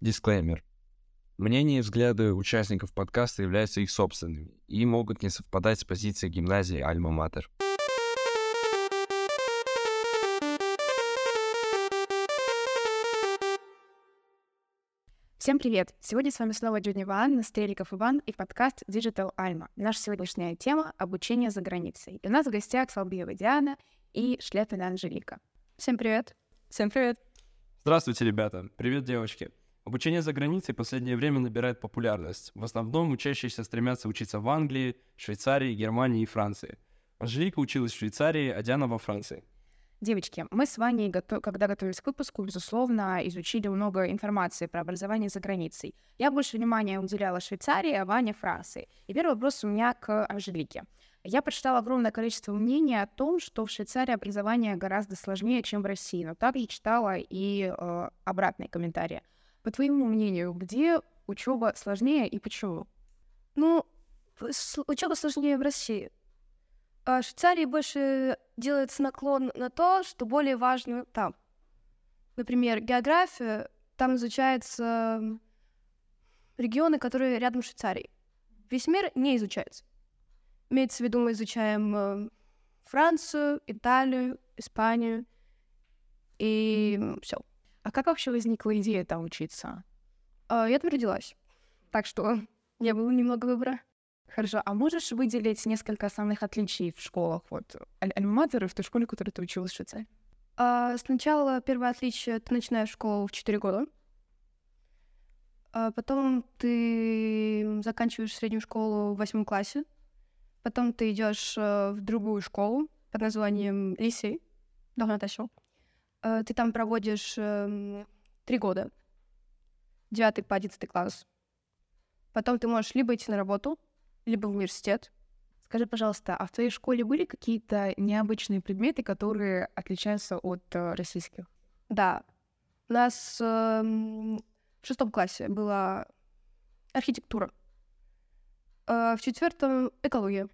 Дисклеймер. Мнения и взгляды участников подкаста являются их собственными и могут не совпадать с позицией гимназии Альма-Матер. Всем привет! Сегодня с вами снова Дюдня Иван, Стреликов Иван и подкаст Digital Alma. Наша сегодняшняя тема — обучение за границей. И у нас в гостях Салбиева Диана и Шляпина Анжелика. Всем привет! Всем привет! Здравствуйте, ребята! Привет, девочки! Обучение за границей в последнее время набирает популярность. В основном учащиеся стремятся учиться в Англии, Швейцарии, Германии и Франции. Анжелика училась в Швейцарии, а Диана во Франции. Девочки, мы с Ваней, когда готовились к выпуску, безусловно, изучили много информации про образование за границей. Я больше внимания уделяла Швейцарии, а Ваня — Франции. И первый вопрос у меня к Анжелике. Я прочитала огромное количество мнений о том, что в Швейцарии образование гораздо сложнее, чем в России, но также читала и э, обратные комментарии. По твоему мнению, где учеба сложнее и почему? Ну, учеба сложнее в России. А в Швейцарии больше делается наклон на то, что более важно там. Например, география, там изучаются регионы, которые рядом с Швейцарией. Весь мир не изучается. Имеется в виду, мы изучаем э, Францию, Италию, Испанию и все. А как вообще возникла идея там учиться? А, я там родилась. Так что я было немного выбора. Хорошо, а можешь выделить несколько основных отличий в школах? Вот альма-матер в той школе, в которой ты училась в Швейцарии? А, сначала первое отличие — ты начинаешь школу в 4 года. А потом ты заканчиваешь среднюю школу в восьмом классе. Потом ты идешь э, в другую школу под названием Лисей, Догнаташо. Э, ты там проводишь э, три года, девятый по одиннадцатый класс. Потом ты можешь либо идти на работу, либо в университет. Скажи, пожалуйста, а в твоей школе были какие-то необычные предметы, которые отличаются от э, российских? Да. У нас э, в шестом классе была архитектура. Э, в четвертом экология.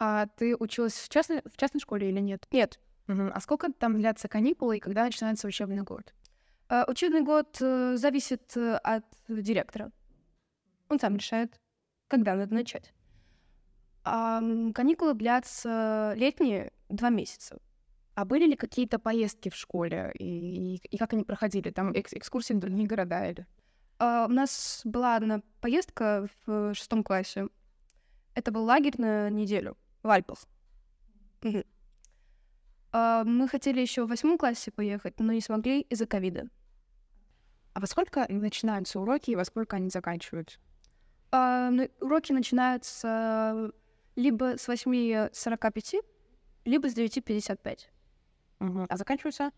А ты училась в частной, в частной школе или нет? Нет. Угу. А сколько там длятся каникулы и когда начинается учебный год? Uh, учебный год uh, зависит uh, от директора. Он сам решает, когда надо начать. Um, каникулы длятся летние два месяца. А были ли какие-то поездки в школе и, и, и как они проходили? Там экс экскурсии в другие города или? Uh, у нас была одна поездка в шестом классе. Это был лагерь на неделю в Альпах. Uh, мы хотели еще в восьмом классе поехать, но не смогли из-за ковида. А во сколько начинаются уроки и во сколько они заканчиваются? Uh, уроки начинаются либо с 8.45, либо с 9.55. Uh-huh. А заканчиваются?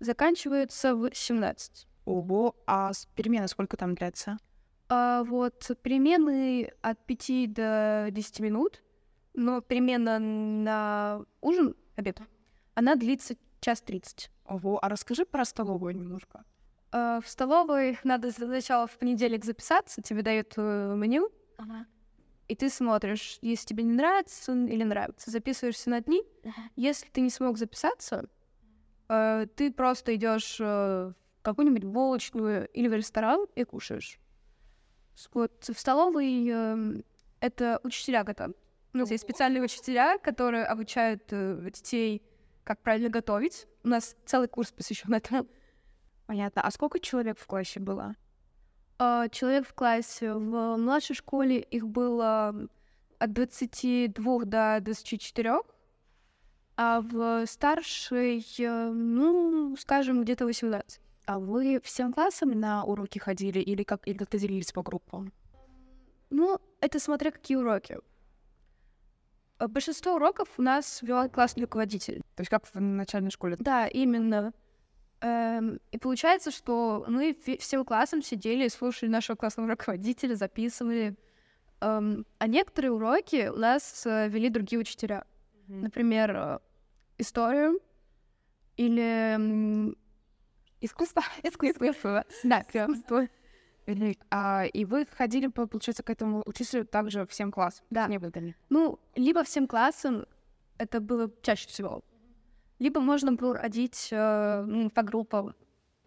Заканчиваются в 17. Ого, а перемены сколько там длятся? Uh, вот перемены от 5 до 10 минут, но перемена на ужин, обед, она длится час тридцать. Ого, а расскажи про столовую немножко. Uh, в столовой надо сначала в понедельник записаться, тебе дают uh, меню, ага. и ты смотришь, если тебе не нравится или нравится, записываешься на дни. Ага. Если ты не смог записаться, uh, ты просто идешь в какую-нибудь булочную или в ресторан и кушаешь. Вот в столовой э, это учителя готовят. Ну, есть специальные учителя, которые обучают э, детей как правильно готовить. У нас целый курс посвящен этому. Понятно. А сколько человек в классе было? Uh, человек в классе. В младшей школе их было от 22 до 24, а в старшей, ну, скажем, где-то 18. А вы всем классом на уроки ходили или как или как-то делились по группам? Ну, это смотря какие уроки. Большинство уроков у нас вел классный руководитель. То есть как в начальной школе? Да, именно. Эм, и получается, что мы всем классом сидели и слушали нашего классного руководителя, записывали. Эм, а некоторые уроки у нас э, вели другие учителя. Mm-hmm. Например, э, историю или искусство. Искусство. Да, искусство. А, и вы ходили, получается, к этому учителю также всем классом? Да. Не выдали? Ну, либо всем классом, это было чаще всего, либо можно было родить э, ну, по группам.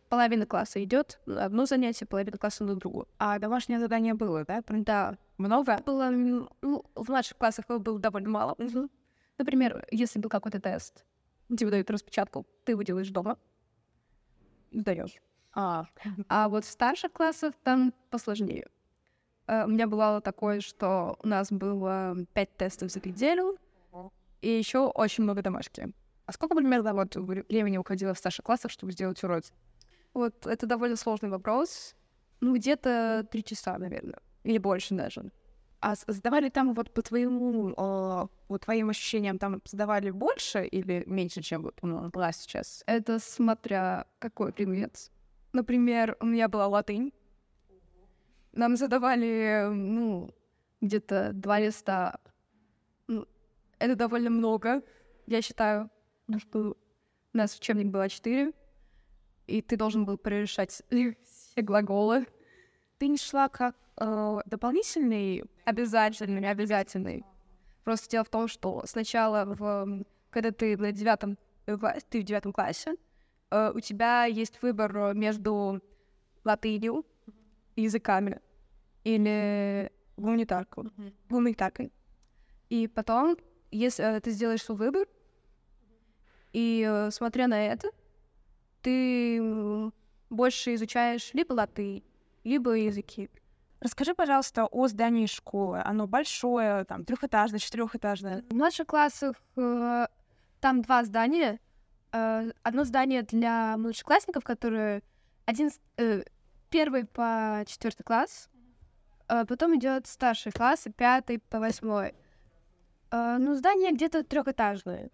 половина класса идет одно занятие, половина класса на другое. А домашнее задание было, да? Да, Много? было, ну, в младших классах его было довольно мало. Например, если был какой-то тест, тебе дают распечатку, ты его делаешь дома, сдаешь. А, А вот в старших классах там посложнее. Э, У меня бывало такое, что у нас было пять тестов за неделю, и еще очень много домашки. а сколько примерно вот вре- времени уходило в старших классах, чтобы сделать урок? Вот это довольно сложный вопрос. Ну, где-то три часа, наверное. Или больше даже. А сдавали там вот по твоему, а, вот твоим ощущениям, там сдавали больше или меньше, чем вот ну, была сейчас? Это смотря какой предмет. Например, у меня была латынь. Нам задавали, ну, где-то два листа. Ну, это довольно много, я считаю. Потому что у нас учебник было четыре, и ты должен был прорешать все глаголы. Ты не шла как э, дополнительный? Обязательный, обязательный. Просто дело в том, что сначала, в, м, когда ты на девятом э, ты в девятом классе, э, у тебя есть выбор между латынью, языками или гуманитарку, гуманитаркой. И потом, если э, ты сделаешь свой выбор, и э, смотря на это, ты больше изучаешь либо латынь, либо языки. Расскажи, пожалуйста, о здании школы. Оно большое, там, трехэтажное, четырехэтажное. В младших классах э, там два здания. Э, одно здание для младшеклассников, которые один, э, первый по четвертый класс, э, потом идет старший класс, пятый по восьмой. Э, ну, здание где-то трехэтажное.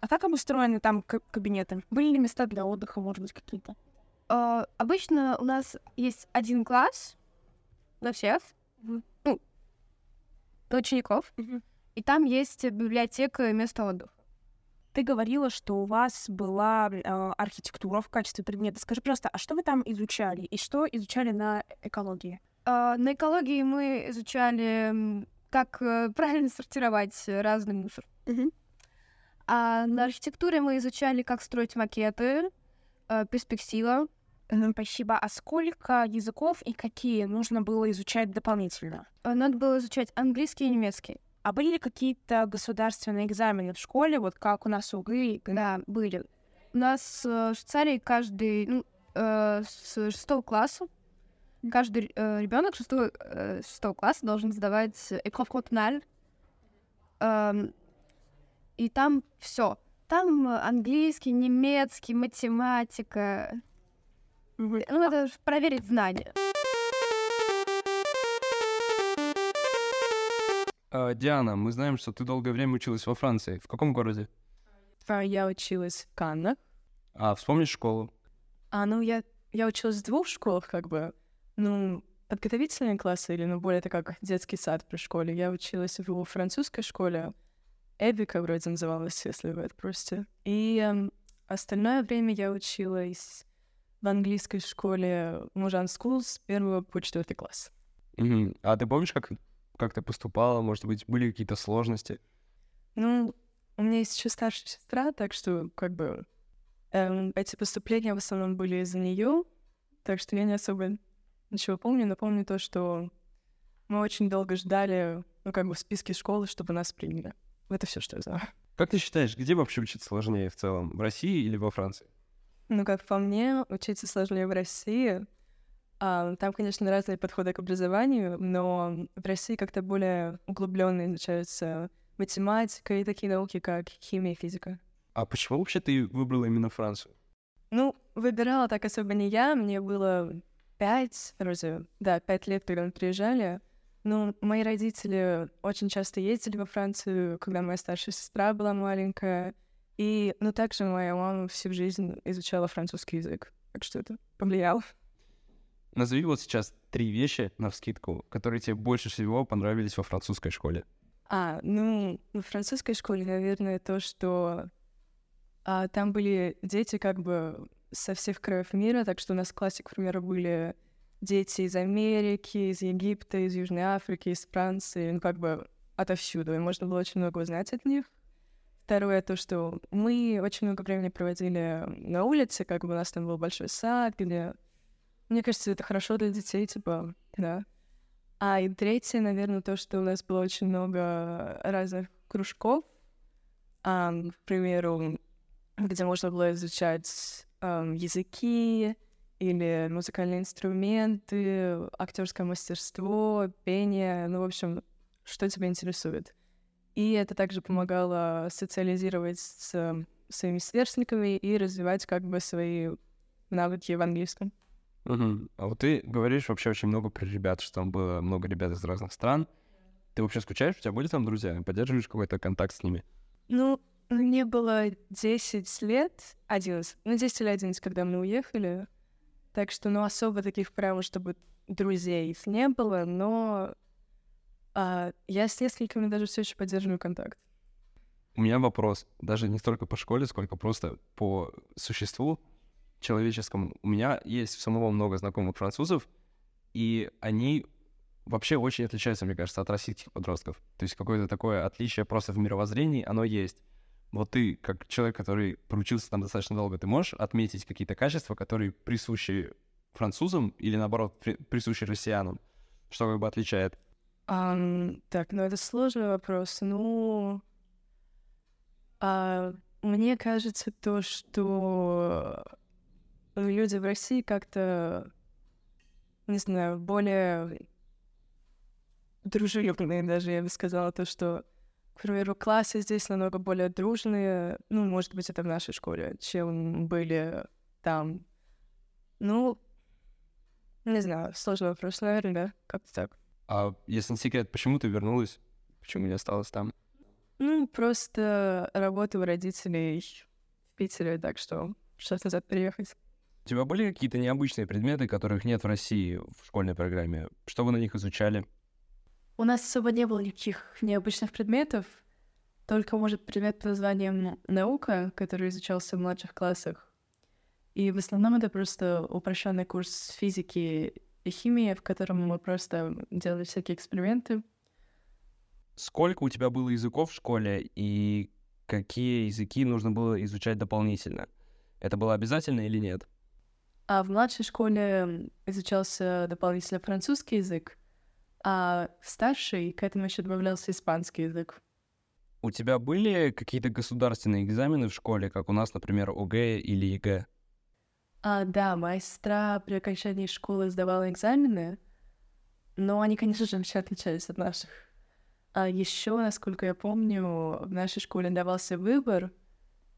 А как обустроены там кабинеты? Были ли места для отдыха, может быть, какие-то? Э, обычно у нас есть один класс на всех, ну, на учеников, и там есть библиотека и место отдыха. Ты говорила, что у вас была э, архитектура в качестве предмета. Скажи, пожалуйста, а что вы там изучали? И что изучали на экологии? А, На экологии мы изучали, как э, правильно сортировать разный мусор. А на архитектуре мы изучали, как строить макеты, э, перспектива. Спасибо. А сколько языков и какие нужно было изучать дополнительно? Э, Надо было изучать английский и немецкий. А были ли какие-то государственные экзамены в школе, вот как у нас УГы? Да, были. У нас э, в Швейцарии каждый, ну, э, с шестого класса, каждый ребенок шестого, э, шестого класса должен сдавать экофкотналь. И там все. Там э, английский, немецкий, математика. Ну, это проверить знания. Диана, мы знаем, что ты долгое время училась во Франции. В каком городе? А, Я училась в Каннах. А, вспомнишь школу? А, ну, я, я училась в двух школах, как бы. Ну, подготовительные классы или, ну, более это как детский сад при школе. Я училась в французской школе. Эбика вроде называлась, если вы это просите. И эм, остальное время я училась в английской школе Мужан School с первого по четвертый класс. Мгм. А ты помнишь, как, как ты поступала? Может быть, были какие-то сложности? Ну, у меня есть еще старшая сестра, так что, как бы, эм, эти поступления в основном были из-за нее, так что я не особо ничего помню, но помню то, что мы очень долго ждали, ну, как бы, в списке школы, чтобы нас приняли. Это все, что я знаю. Как ты считаешь, где вообще учиться сложнее в целом? В России или во Франции? Ну, как по мне, учиться сложнее в России. А, там, конечно, разные подходы к образованию, но в России как-то более углубленно изучаются математика и такие науки, как химия и физика. А почему вообще ты выбрала именно Францию? Ну, выбирала так особо не я, мне было пять, вроде, да, пять лет, когда мы приезжали. Ну, мои родители очень часто ездили во Францию, когда моя старшая сестра была маленькая. И, ну, также моя мама всю жизнь изучала французский язык. Так что это повлияло. Назови вот сейчас три вещи, на вскидку, которые тебе больше всего понравились во французской школе. А, ну, во французской школе, наверное, то, что а, там были дети как бы со всех краев мира, так что у нас в классе, к примеру, были дети из Америки, из Египта, из Южной Африки, из Франции, ну, как бы отовсюду, и можно было очень много узнать от них. второе то, что мы очень много времени проводили на улице, как бы у нас там был большой сад, где... Мне кажется, это хорошо для детей, типа, да. А и третье, наверное, то, что у нас было очень много разных кружков, а, к примеру, где можно было изучать эм, языки или музыкальные инструменты, актерское мастерство, пение, ну, в общем, что тебя интересует. И это также помогало социализировать с своими сверстниками и развивать как бы свои навыки в английском. Угу. А вот ты говоришь вообще очень много про ребят, что там было много ребят из разных стран. Ты вообще скучаешь? У тебя были там друзья? Поддерживаешь какой-то контакт с ними? Ну, мне было 10 лет, 11, ну, 10 или 11, когда мы уехали. Так что, ну, особо таких прямо, чтобы друзей не было, но а, я с несколькими даже все еще поддерживаю контакт. У меня вопрос, даже не столько по школе, сколько просто по существу человеческому. У меня есть в самого много знакомых французов, и они вообще очень отличаются, мне кажется, от российских подростков. То есть какое-то такое отличие просто в мировоззрении, оно есть. Вот ты, как человек, который проучился там достаточно долго, ты можешь отметить какие-то качества, которые присущи французам или, наоборот, при- присущи россиянам? Что как бы отличает? Ам, так, ну это сложный вопрос. Ну, а, мне кажется, то, что люди в России как-то, не знаю, более дружелюбные даже, я бы сказала, то, что, к примеру, классы здесь намного более дружные, ну, может быть, это в нашей школе, чем были там. Ну, не знаю, сложный вопрос, наверное, да, как-то так. А если не секрет, почему ты вернулась? Почему не осталась там? Ну, просто работа у родителей в Питере, так что сейчас назад приехать. У тебя были какие-то необычные предметы, которых нет в России в школьной программе? Что вы на них изучали? У нас особо не было никаких необычных предметов, только, может, предмет под названием «Наука», который изучался в младших классах. И в основном это просто упрощенный курс физики и химии, в котором мы просто делали всякие эксперименты. Сколько у тебя было языков в школе и какие языки нужно было изучать дополнительно? Это было обязательно или нет? А в младшей школе изучался дополнительно французский язык, а в старшей к этому еще добавлялся испанский язык. У тебя были какие-то государственные экзамены в школе, как у нас, например, ОГЭ или ЕГЭ? А, да, моя сестра при окончании школы сдавала экзамены, но они, конечно же, вообще отличались от наших. А еще, насколько я помню, в нашей школе давался выбор.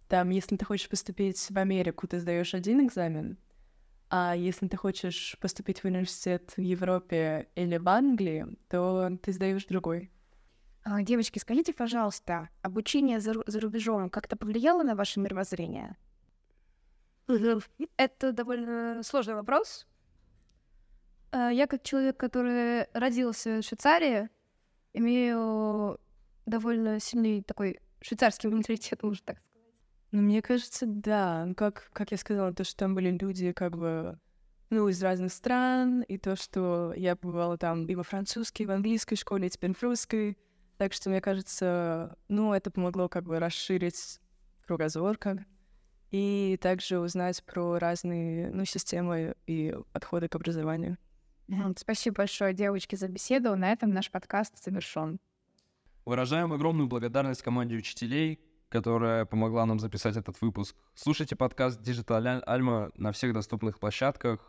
Там, если ты хочешь поступить в Америку, ты сдаешь один экзамен, а если ты хочешь поступить в университет в Европе или в Англии, то ты сдаешь другой. А, Девочки, скажите, пожалуйста, обучение за, за рубежом как-то повлияло на ваше мировоззрение? Это довольно сложный вопрос. А, Я как человек, который родился в Швейцарии, имею довольно сильный такой швейцарский менталитет, можно так сказать. Ну, мне кажется, да. Ну, Как, как я сказала, то, что там были люди как бы, ну, из разных стран, и то, что я бывала там и во французской, и в английской школе, и теперь в русской. Так что, мне кажется, ну, это помогло как бы расширить кругозор, как и также узнать про разные, ну, системы и подходы к образованию. Спасибо большое, девочки, за беседу. На этом наш подкаст завершен. Выражаем огромную благодарность команде учителей, которая помогла нам записать этот выпуск. Слушайте подкаст Digital Alma на всех доступных площадках.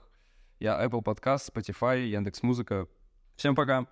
Я Apple Podcast, Spotify, Яндекс.Музыка. Всем пока!